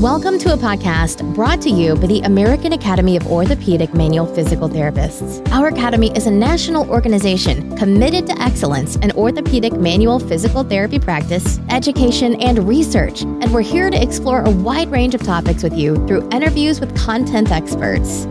Welcome to a podcast brought to you by the American Academy of Orthopedic Manual Physical Therapists. Our academy is a national organization committed to excellence in orthopedic manual physical therapy practice, education, and research. And we're here to explore a wide range of topics with you through interviews with content experts.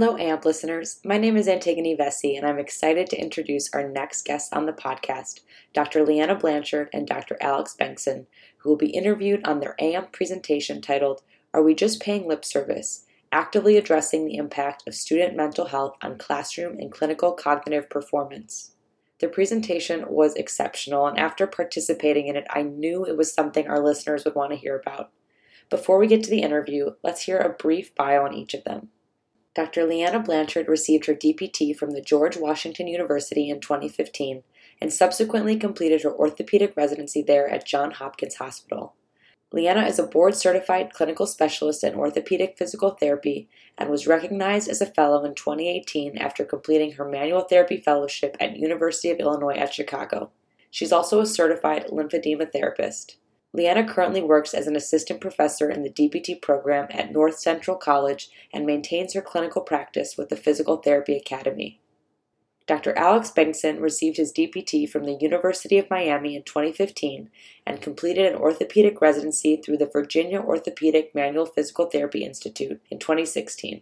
Hello, AMP listeners. My name is Antigone Vesey, and I'm excited to introduce our next guests on the podcast, Dr. Leanna Blanchard and Dr. Alex Bengtson, who will be interviewed on their AMP presentation titled, Are We Just Paying Lip Service? Actively Addressing the Impact of Student Mental Health on Classroom and Clinical Cognitive Performance. The presentation was exceptional, and after participating in it, I knew it was something our listeners would want to hear about. Before we get to the interview, let's hear a brief bio on each of them. Dr. Leanna Blanchard received her DPT from the George Washington University in 2015 and subsequently completed her orthopedic residency there at Johns Hopkins Hospital. Leanna is a board certified clinical specialist in orthopedic physical therapy and was recognized as a fellow in 2018 after completing her manual therapy fellowship at University of Illinois at Chicago. She's also a certified lymphedema therapist. Leanna currently works as an assistant professor in the DPT program at North Central College and maintains her clinical practice with the Physical Therapy Academy. Dr. Alex Bengtson received his DPT from the University of Miami in 2015 and completed an orthopedic residency through the Virginia Orthopedic Manual Physical Therapy Institute in 2016.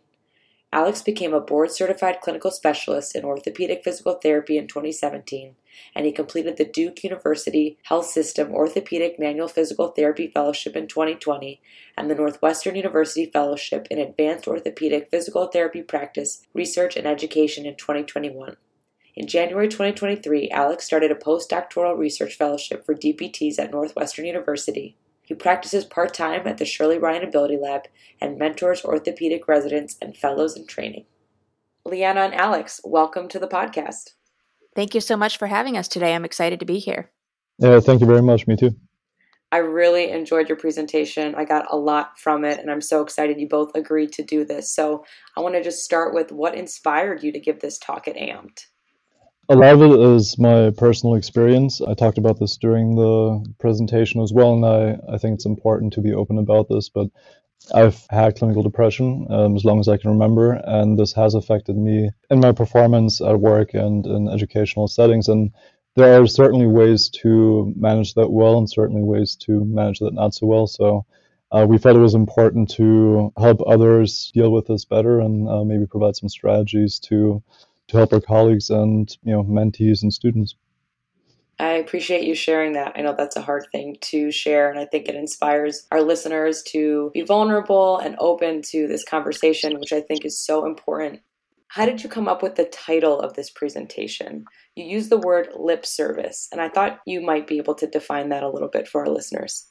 Alex became a board certified clinical specialist in orthopedic physical therapy in 2017 and he completed the Duke University Health System Orthopedic Manual Physical Therapy Fellowship in 2020 and the Northwestern University Fellowship in Advanced Orthopedic Physical Therapy Practice, Research, and Education in 2021. In January 2023, Alex started a postdoctoral research fellowship for DPTs at Northwestern University. He practices part time at the Shirley Ryan AbilityLab and mentors orthopedic residents and fellows in training. Leanna and Alex, welcome to the podcast. Thank you so much for having us today. I'm excited to be here. Yeah, thank you very much. Me too. I really enjoyed your presentation. I got a lot from it, and I'm so excited you both agreed to do this. So, I want to just start with what inspired you to give this talk at AMPT? A lot of it is my personal experience. I talked about this during the presentation as well, and I, I think it's important to be open about this. But I've had clinical depression um, as long as I can remember, and this has affected me in my performance at work and in educational settings. And there are certainly ways to manage that well, and certainly ways to manage that not so well. So uh, we felt it was important to help others deal with this better, and uh, maybe provide some strategies to to help our colleagues and you know mentees and students. I appreciate you sharing that. I know that's a hard thing to share, and I think it inspires our listeners to be vulnerable and open to this conversation, which I think is so important. How did you come up with the title of this presentation? You used the word lip service, and I thought you might be able to define that a little bit for our listeners.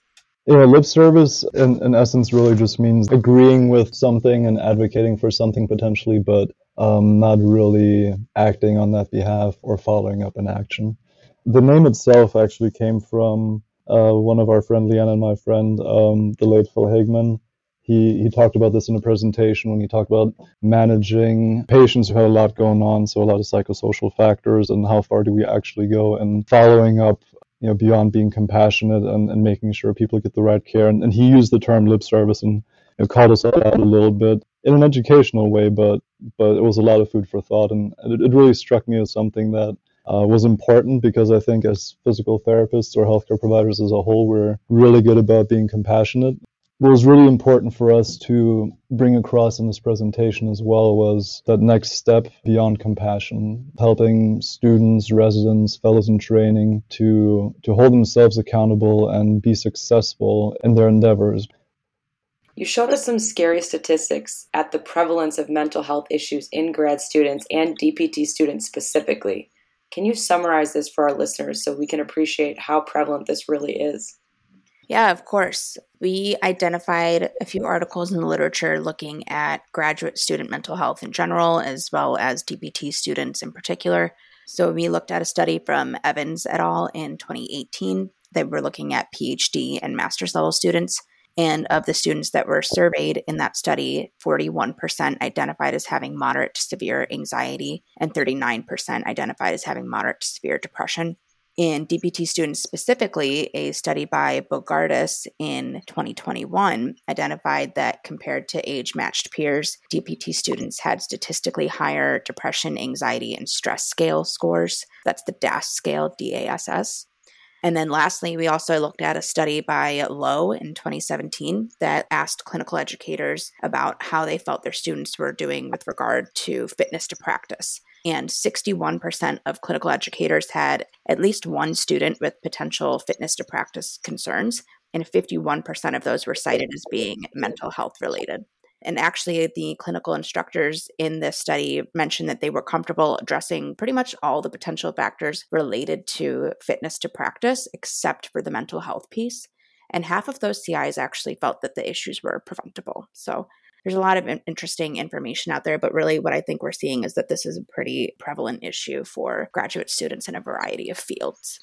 Yeah, lip service in, in essence really just means agreeing with something and advocating for something potentially, but um, not really acting on that behalf or following up an action. The name itself actually came from uh, one of our friend Leanna and my friend, um, the late Phil Higman. He, he talked about this in a presentation when he talked about managing patients who had a lot going on, so a lot of psychosocial factors, and how far do we actually go and following up you know, beyond being compassionate and, and making sure people get the right care. And, and he used the term lip service and know, called us out a little bit in an educational way, but but it was a lot of food for thought, and it, it really struck me as something that uh, was important because I think as physical therapists or healthcare providers as a whole, we're really good about being compassionate. What was really important for us to bring across in this presentation as well was that next step beyond compassion, helping students, residents, fellows in training to, to hold themselves accountable and be successful in their endeavors. You showed us some scary statistics at the prevalence of mental health issues in grad students and DPT students specifically. Can you summarize this for our listeners so we can appreciate how prevalent this really is? Yeah, of course. We identified a few articles in the literature looking at graduate student mental health in general, as well as DPT students in particular. So we looked at a study from Evans et al. in 2018. They were looking at PhD and master's level students. And of the students that were surveyed in that study, 41% identified as having moderate to severe anxiety, and 39% identified as having moderate to severe depression. In DPT students specifically, a study by Bogardus in 2021 identified that compared to age matched peers, DPT students had statistically higher depression, anxiety, and stress scale scores. That's the DASS scale, D A S S. And then lastly, we also looked at a study by Lowe in 2017 that asked clinical educators about how they felt their students were doing with regard to fitness to practice. And 61% of clinical educators had at least one student with potential fitness to practice concerns, and 51% of those were cited as being mental health related. And actually, the clinical instructors in this study mentioned that they were comfortable addressing pretty much all the potential factors related to fitness to practice, except for the mental health piece. And half of those CIs actually felt that the issues were preventable. So there's a lot of interesting information out there, but really what I think we're seeing is that this is a pretty prevalent issue for graduate students in a variety of fields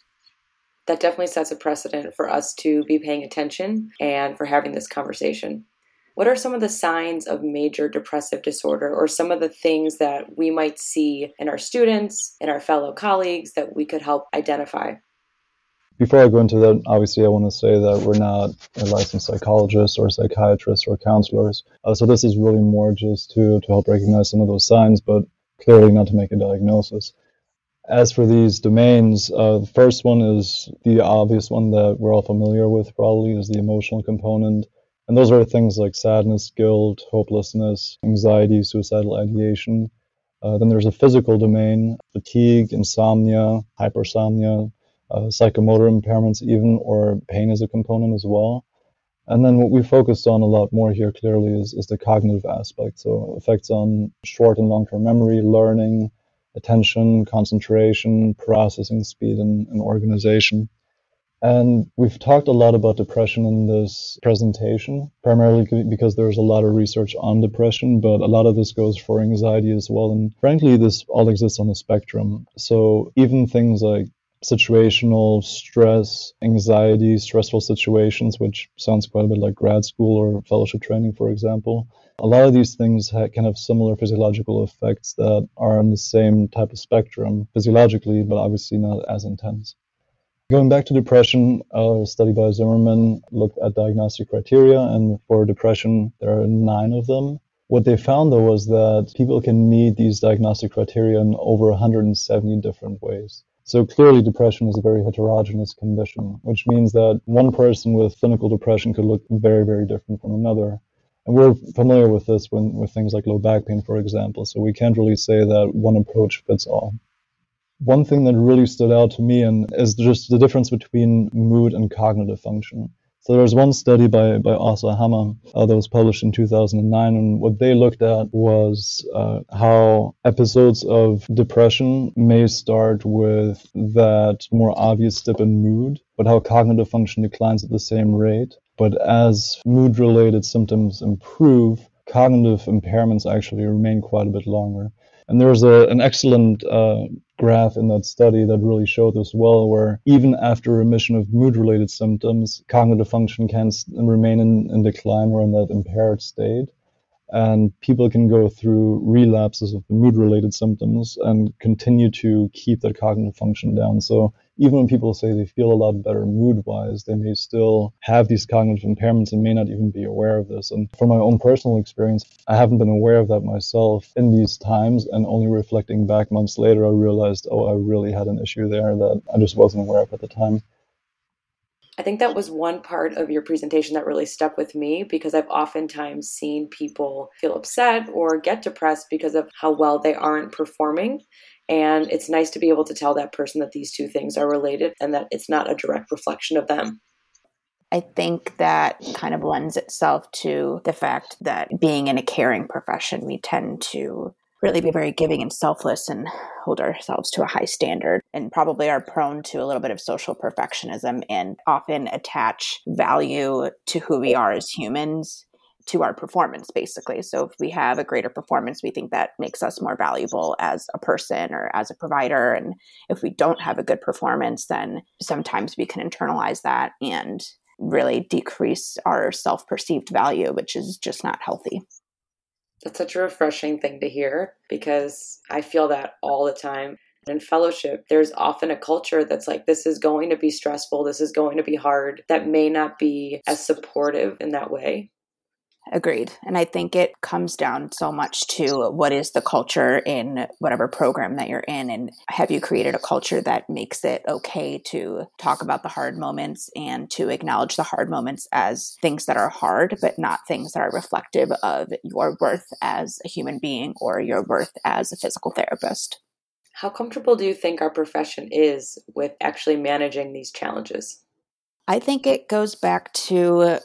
that definitely sets a precedent for us to be paying attention and for having this conversation. What are some of the signs of major depressive disorder, or some of the things that we might see in our students, in our fellow colleagues that we could help identify? Before I go into that, obviously, I want to say that we're not licensed psychologists or psychiatrists or counselors. Uh, so this is really more just to, to help recognize some of those signs, but clearly not to make a diagnosis. As for these domains, uh, the first one is the obvious one that we're all familiar with, probably, is the emotional component. And those are things like sadness, guilt, hopelessness, anxiety, suicidal ideation. Uh, then there's a physical domain, fatigue, insomnia, hypersomnia, uh, psychomotor impairments, even, or pain is a component as well. And then what we focused on a lot more here clearly is, is the cognitive aspect. So effects on short and long term memory, learning, attention, concentration, processing speed, and, and organization. And we've talked a lot about depression in this presentation, primarily because there's a lot of research on depression, but a lot of this goes for anxiety as well. And frankly, this all exists on a spectrum. So even things like situational stress, anxiety, stressful situations, which sounds quite a bit like grad school or fellowship training, for example. A lot of these things ha- can have similar physiological effects that are on the same type of spectrum physiologically, but obviously not as intense. Going back to depression, a study by Zimmerman looked at diagnostic criteria, and for depression, there are nine of them. What they found, though, was that people can meet these diagnostic criteria in over 170 different ways. So clearly, depression is a very heterogeneous condition, which means that one person with clinical depression could look very, very different from another. And we're familiar with this when, with things like low back pain, for example. So we can't really say that one approach fits all one thing that really stood out to me and is just the difference between mood and cognitive function. So there was one study by, by Asa Hammar uh, that was published in 2009, and what they looked at was uh, how episodes of depression may start with that more obvious dip in mood, but how cognitive function declines at the same rate. But as mood related symptoms improve, cognitive impairments actually remain quite a bit longer. And there was a, an excellent uh, graph in that study that really showed this well, where even after remission of mood related symptoms, cognitive function can remain in, in decline or in that impaired state. And people can go through relapses of the mood related symptoms and continue to keep their cognitive function down. So even when people say they feel a lot better mood wise, they may still have these cognitive impairments and may not even be aware of this. And from my own personal experience, I haven't been aware of that myself in these times. And only reflecting back months later, I realized, oh, I really had an issue there that I just wasn't aware of at the time. I think that was one part of your presentation that really stuck with me because I've oftentimes seen people feel upset or get depressed because of how well they aren't performing. And it's nice to be able to tell that person that these two things are related and that it's not a direct reflection of them. I think that kind of lends itself to the fact that being in a caring profession, we tend to really be very giving and selfless and hold ourselves to a high standard and probably are prone to a little bit of social perfectionism and often attach value to who we are as humans to our performance basically so if we have a greater performance we think that makes us more valuable as a person or as a provider and if we don't have a good performance then sometimes we can internalize that and really decrease our self perceived value, which is just not healthy. That's such a refreshing thing to hear because I feel that all the time. In fellowship, there's often a culture that's like, this is going to be stressful, this is going to be hard, that may not be as supportive in that way. Agreed. And I think it comes down so much to what is the culture in whatever program that you're in. And have you created a culture that makes it okay to talk about the hard moments and to acknowledge the hard moments as things that are hard, but not things that are reflective of your worth as a human being or your worth as a physical therapist? How comfortable do you think our profession is with actually managing these challenges? I think it goes back to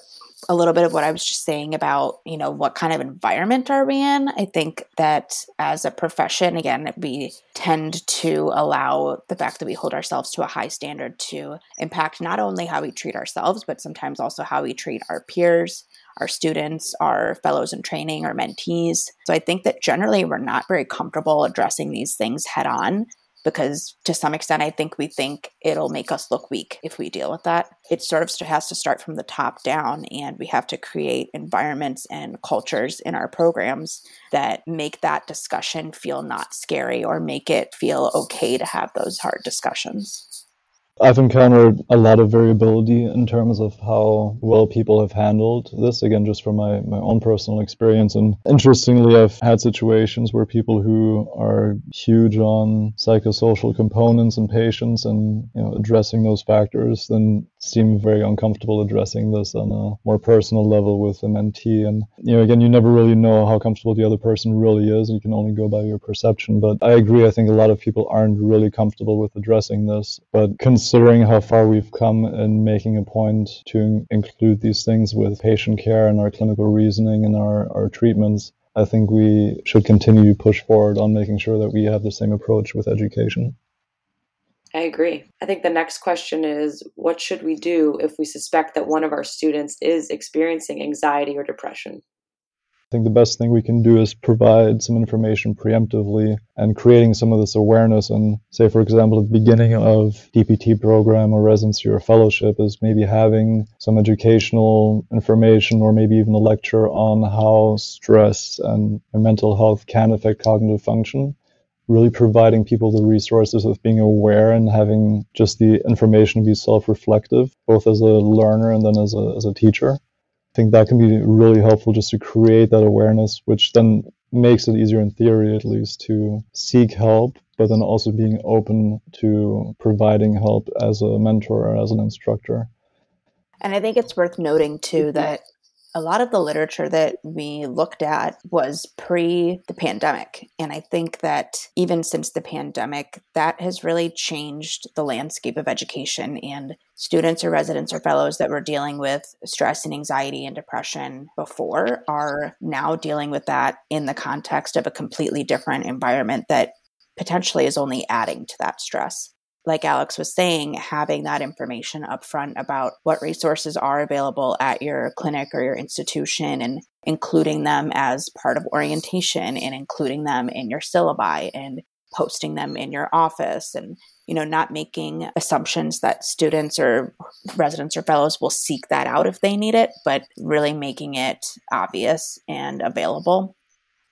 a little bit of what I was just saying about, you know, what kind of environment are we in? I think that as a profession, again, we tend to allow the fact that we hold ourselves to a high standard to impact not only how we treat ourselves, but sometimes also how we treat our peers, our students, our fellows in training, our mentees. So I think that generally we're not very comfortable addressing these things head on because to some extent i think we think it'll make us look weak if we deal with that. It sort of has to start from the top down and we have to create environments and cultures in our programs that make that discussion feel not scary or make it feel okay to have those hard discussions I've encountered a lot of variability in terms of how well people have handled this, again, just from my, my own personal experience. And interestingly, I've had situations where people who are huge on psychosocial components in patients and you know, addressing those factors then seem very uncomfortable addressing this on a more personal level with a mentee. And, you know, again, you never really know how comfortable the other person really is. You can only go by your perception. But I agree, I think a lot of people aren't really comfortable with addressing this. But considering how far we've come in making a point to include these things with patient care and our clinical reasoning and our, our treatments, I think we should continue to push forward on making sure that we have the same approach with education. I agree. I think the next question is what should we do if we suspect that one of our students is experiencing anxiety or depression? I think the best thing we can do is provide some information preemptively and creating some of this awareness. And say, for example, at the beginning of DPT program or residency or fellowship is maybe having some educational information or maybe even a lecture on how stress and mental health can affect cognitive function really providing people the resources of being aware and having just the information to be self-reflective, both as a learner and then as a, as a teacher. I think that can be really helpful just to create that awareness, which then makes it easier in theory at least to seek help, but then also being open to providing help as a mentor or as an instructor. And I think it's worth noting too that a lot of the literature that we looked at was pre the pandemic. And I think that even since the pandemic, that has really changed the landscape of education. And students or residents or fellows that were dealing with stress and anxiety and depression before are now dealing with that in the context of a completely different environment that potentially is only adding to that stress like Alex was saying, having that information up front about what resources are available at your clinic or your institution and including them as part of orientation and including them in your syllabi and posting them in your office and you know not making assumptions that students or residents or fellows will seek that out if they need it but really making it obvious and available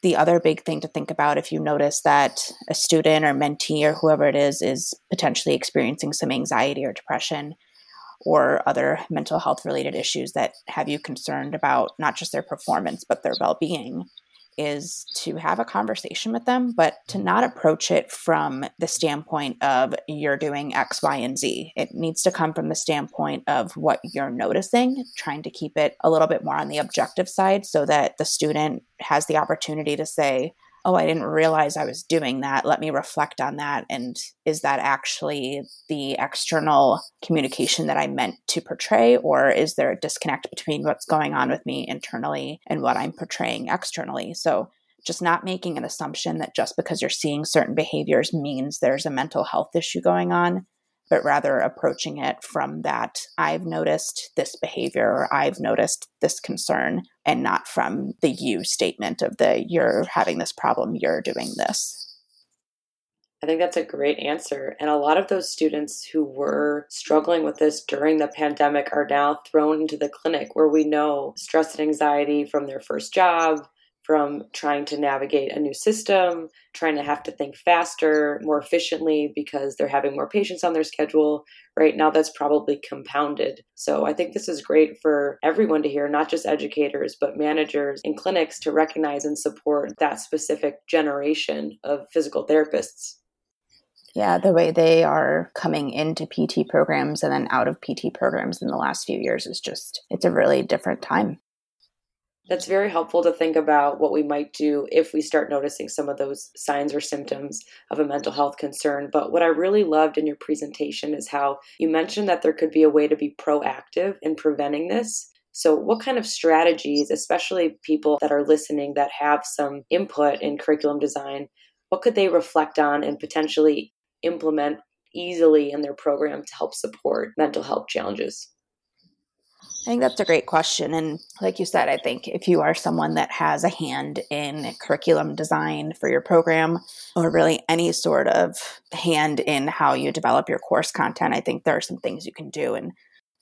the other big thing to think about if you notice that a student or mentee or whoever it is is potentially experiencing some anxiety or depression or other mental health related issues that have you concerned about not just their performance but their well-being is to have a conversation with them, but to not approach it from the standpoint of you're doing X, Y, and Z. It needs to come from the standpoint of what you're noticing, trying to keep it a little bit more on the objective side so that the student has the opportunity to say, oh, I didn't realize I was doing that. Let me reflect on that. And is that actually the external communication that I meant to portray? Or is there a disconnect between what's going on with me internally and what I'm portraying externally? So just not making an assumption that just because you're seeing certain behaviors means there's a mental health issue going on but rather approaching it from that I've noticed this behavior or I've noticed this concern and not from the you statement of the you're having this problem, you're doing this. I think that's a great answer. And a lot of those students who were struggling with this during the pandemic are now thrown into the clinic where we know stress and anxiety from their first job, from trying to navigate a new system, trying to have to think faster, more efficiently because they're having more patients on their schedule. Right now, that's probably compounded. So I think this is great for everyone to hear, not just educators, but managers and clinics to recognize and support that specific generation of physical therapists. Yeah, the way they are coming into PT programs and then out of PT programs in the last few years is just, it's a really different time. That's very helpful to think about what we might do if we start noticing some of those signs or symptoms of a mental health concern. But what I really loved in your presentation is how you mentioned that there could be a way to be proactive in preventing this. So, what kind of strategies, especially people that are listening that have some input in curriculum design, what could they reflect on and potentially implement easily in their program to help support mental health challenges? I think that's a great question. And like you said, I think if you are someone that has a hand in curriculum design for your program, or really any sort of hand in how you develop your course content, I think there are some things you can do. And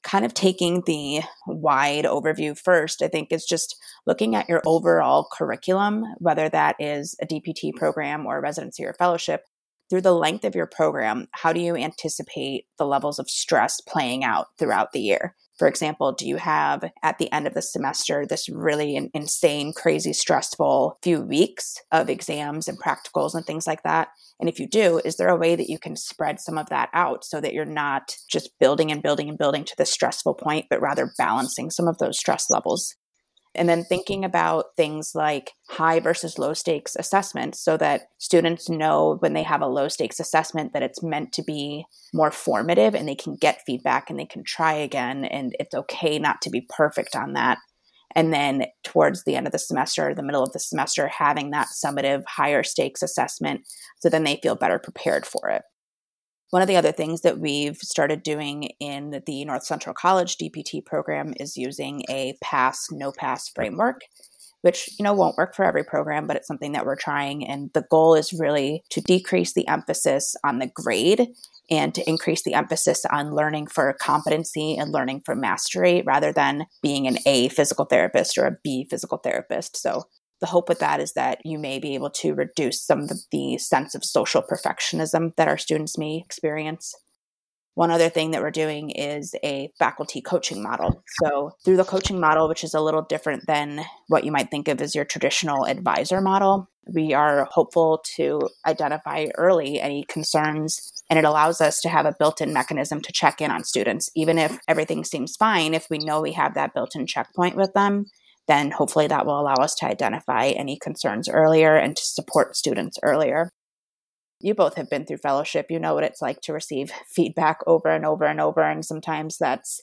kind of taking the wide overview first, I think is just looking at your overall curriculum, whether that is a DPT program or a residency or fellowship, through the length of your program, how do you anticipate the levels of stress playing out throughout the year? For example, do you have at the end of the semester this really insane, crazy, stressful few weeks of exams and practicals and things like that? And if you do, is there a way that you can spread some of that out so that you're not just building and building and building to the stressful point, but rather balancing some of those stress levels? And then thinking about things like high versus low stakes assessments so that students know when they have a low stakes assessment that it's meant to be more formative and they can get feedback and they can try again. And it's okay not to be perfect on that. And then towards the end of the semester, the middle of the semester, having that summative higher stakes assessment so then they feel better prepared for it. One of the other things that we've started doing in the North Central College DPT program is using a pass no pass framework which you know won't work for every program but it's something that we're trying and the goal is really to decrease the emphasis on the grade and to increase the emphasis on learning for competency and learning for mastery rather than being an A physical therapist or a B physical therapist. So the hope with that is that you may be able to reduce some of the sense of social perfectionism that our students may experience. One other thing that we're doing is a faculty coaching model. So, through the coaching model, which is a little different than what you might think of as your traditional advisor model, we are hopeful to identify early any concerns and it allows us to have a built-in mechanism to check in on students even if everything seems fine if we know we have that built-in checkpoint with them then hopefully that will allow us to identify any concerns earlier and to support students earlier. You both have been through fellowship. You know what it's like to receive feedback over and over and over. And sometimes that's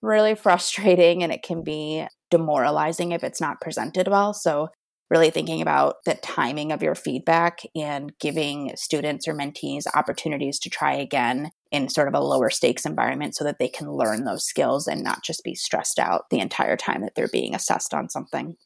really frustrating and it can be demoralizing if it's not presented well. So, really thinking about the timing of your feedback and giving students or mentees opportunities to try again in sort of a lower stakes environment so that they can learn those skills and not just be stressed out the entire time that they're being assessed on something.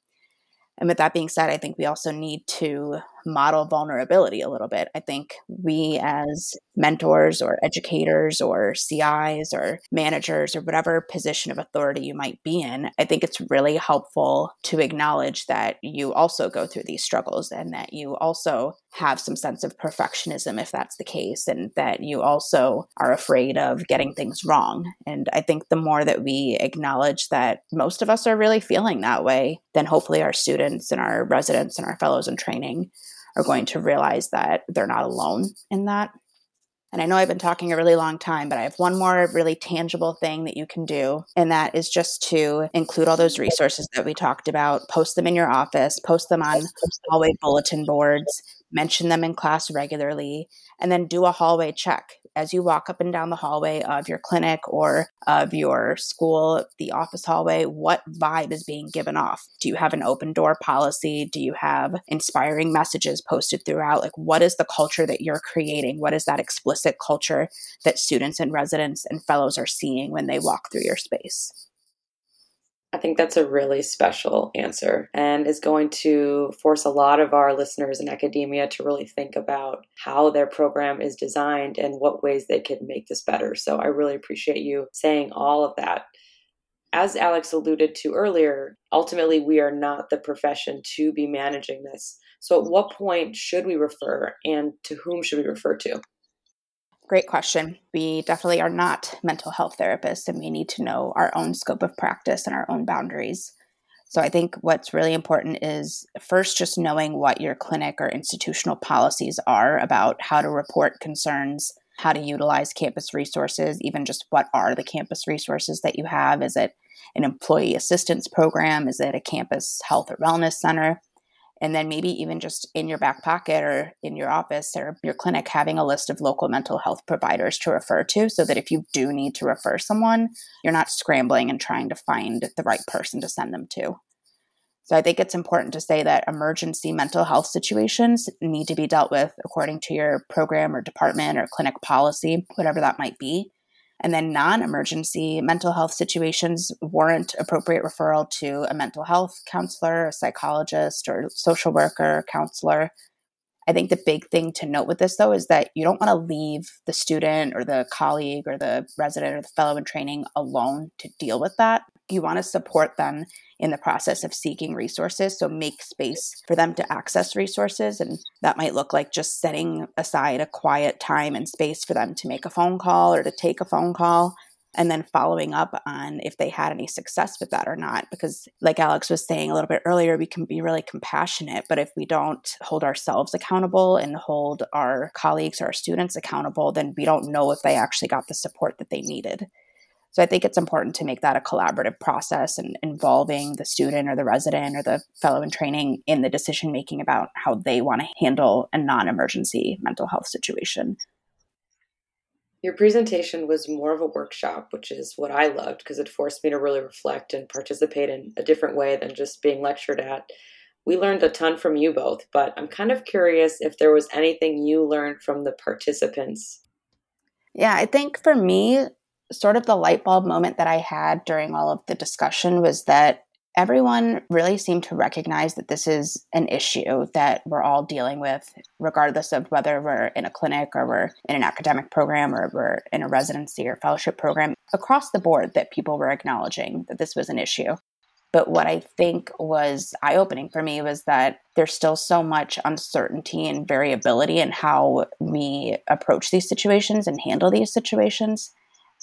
And with that being said, I think we also need to model vulnerability a little bit. I think we, as mentors or educators or CIs or managers or whatever position of authority you might be in, I think it's really helpful to acknowledge that you also go through these struggles and that you also have some sense of perfectionism if that's the case, and that you also are afraid of getting things wrong. And I think the more that we acknowledge that most of us are really feeling that way, then hopefully our students and our residents and our fellows in training are going to realize that they're not alone in that. And I know I've been talking a really long time, but I have one more really tangible thing that you can do. And that is just to include all those resources that we talked about, post them in your office, post them on hallway bulletin boards, mention them in class regularly, and then do a hallway check as you walk up and down the hallway of your clinic or of your school, the office hallway, what vibe is being given off? Do you have an open door policy? Do you have inspiring messages posted throughout? Like, what is the culture that you're creating? What is that explicit culture that students and residents and fellows are seeing when they walk through your space? I think that's a really special answer and is going to force a lot of our listeners in academia to really think about how their program is designed and what ways they could make this better. So I really appreciate you saying all of that. As Alex alluded to earlier, ultimately we are not the profession to be managing this. So at what point should we refer and to whom should we refer to? Great question. We definitely are not mental health therapists, and we need to know our own scope of practice and our own boundaries. So, I think what's really important is first just knowing what your clinic or institutional policies are about how to report concerns, how to utilize campus resources, even just what are the campus resources that you have. Is it an employee assistance program? Is it a campus health or wellness center? And then maybe even just in your back pocket or in your office or your clinic having a list of local mental health providers to refer to so that if you do need to refer someone you're not scrambling and trying to find the right person to send them to. So i think it's important to say that emergency mental health situations need to be dealt with according to your program or department or clinic policy whatever that might be and then non emergency mental health situations warrant appropriate referral to a mental health counselor, a psychologist, or social worker, counselor. I think the big thing to note with this, though, is that you don't want to leave the student or the colleague or the resident or the fellow in training alone to deal with that. You want to support them in the process of seeking resources. So make space for them to access resources. And that might look like just setting aside a quiet time and space for them to make a phone call or to take a phone call and then following up on if they had any success with that or not. Because, like Alex was saying a little bit earlier, we can be really compassionate, but if we don't hold ourselves accountable and hold our colleagues or our students accountable, then we don't know if they actually got the support that they needed. So I think it's important to make that a collaborative process and involving the student or the resident or the fellow in training in the decision making about how they want to handle a non emergency mental health situation. Your presentation was more of a workshop, which is what I loved because it forced me to really reflect and participate in a different way than just being lectured at. We learned a ton from you both, but I'm kind of curious if there was anything you learned from the participants. Yeah, I think for me, sort of the light bulb moment that I had during all of the discussion was that everyone really seemed to recognize that this is an issue that we're all dealing with, regardless of whether we're in a clinic or we're in an academic program or we're in a residency or fellowship program. Across the board, that people were acknowledging that this was an issue. But what I think was eye opening for me was that there's still so much uncertainty and variability in how we approach these situations and handle these situations.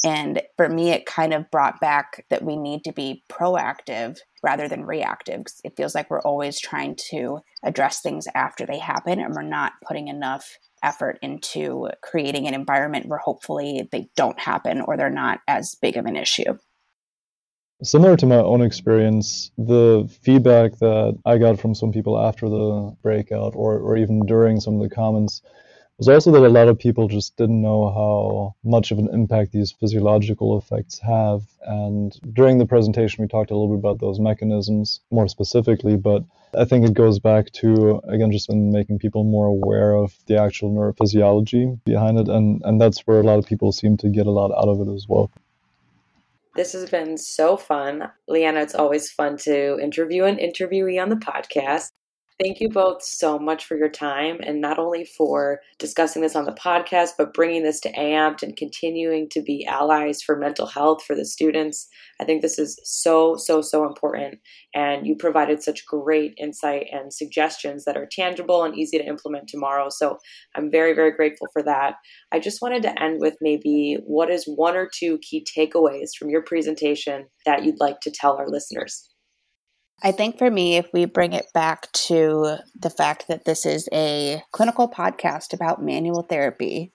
And for me, it kind of brought back that we need to be proactive rather than reactive. It feels like we're always trying to address things after they happen, and we're not putting enough effort into creating an environment where hopefully they don't happen or they're not as big of an issue. Similar to my own experience, the feedback that I got from some people after the breakout or, or even during some of the comments was also that a lot of people just didn't know how much of an impact these physiological effects have. And during the presentation, we talked a little bit about those mechanisms more specifically, but I think it goes back to, again, just in making people more aware of the actual neurophysiology behind it. And, and that's where a lot of people seem to get a lot out of it as well. This has been so fun. Leanna, it's always fun to interview an interviewee on the podcast. Thank you both so much for your time and not only for discussing this on the podcast, but bringing this to AMPT and continuing to be allies for mental health for the students. I think this is so, so, so important. And you provided such great insight and suggestions that are tangible and easy to implement tomorrow. So I'm very, very grateful for that. I just wanted to end with maybe what is one or two key takeaways from your presentation that you'd like to tell our listeners? I think for me, if we bring it back to the fact that this is a clinical podcast about manual therapy,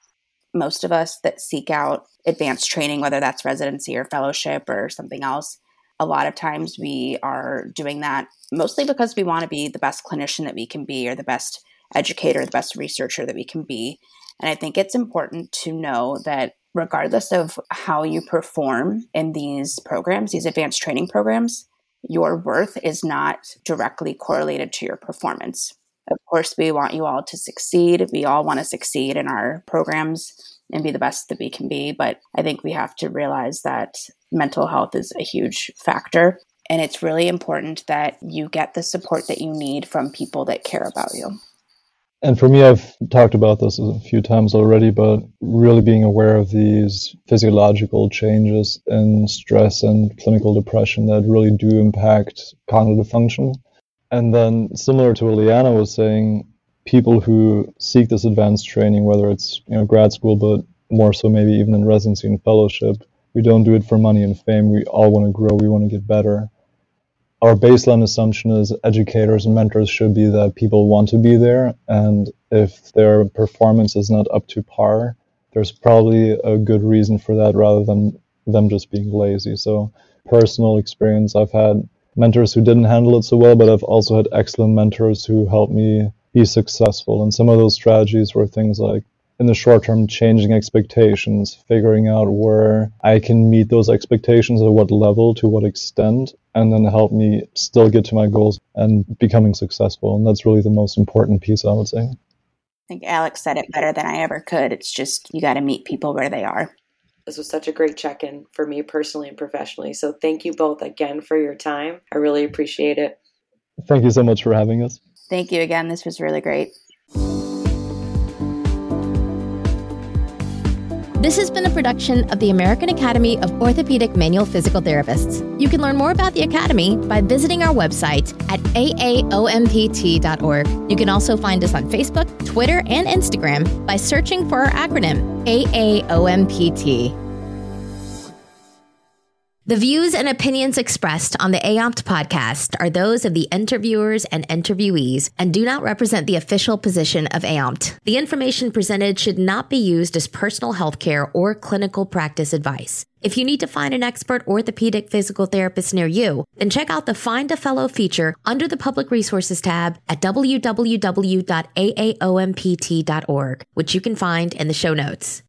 most of us that seek out advanced training, whether that's residency or fellowship or something else, a lot of times we are doing that mostly because we want to be the best clinician that we can be or the best educator, the best researcher that we can be. And I think it's important to know that regardless of how you perform in these programs, these advanced training programs, your worth is not directly correlated to your performance. Of course, we want you all to succeed. We all want to succeed in our programs and be the best that we can be. But I think we have to realize that mental health is a huge factor. And it's really important that you get the support that you need from people that care about you. And for me, I've talked about this a few times already, but really being aware of these physiological changes in stress and clinical depression that really do impact cognitive function. And then, similar to what Leanna was saying, people who seek this advanced training, whether it's you know grad school, but more so maybe even in residency and fellowship, we don't do it for money and fame. We all want to grow. We want to get better our baseline assumption is educators and mentors should be that people want to be there. And if their performance is not up to par, there's probably a good reason for that rather than them just being lazy. So, personal experience, I've had mentors who didn't handle it so well, but I've also had excellent mentors who helped me be successful. And some of those strategies were things like in the short term changing expectations, figuring out where I can meet those expectations at what level, to what extent, and then help me still get to my goals and becoming successful. And that's really the most important piece, I would say. I think Alex said it better than I ever could. It's just you got to meet people where they are. This was such a great check in for me personally and professionally. So thank you both again for your time. I really appreciate it. Thank you so much for having us. Thank you again. This was really great. This has been a production of the American Academy of Orthopedic Manual Physical Therapists. You can learn more about the Academy by visiting our website at aaompt.org. You can also find us on Facebook, Twitter, and Instagram by searching for our acronym AAOMPT. The views and opinions expressed on the AOMPT podcast are those of the interviewers and interviewees and do not represent the official position of AOMPT. The information presented should not be used as personal healthcare or clinical practice advice. If you need to find an expert orthopedic physical therapist near you, then check out the Find a Fellow feature under the Public Resources tab at www.aaompt.org, which you can find in the show notes.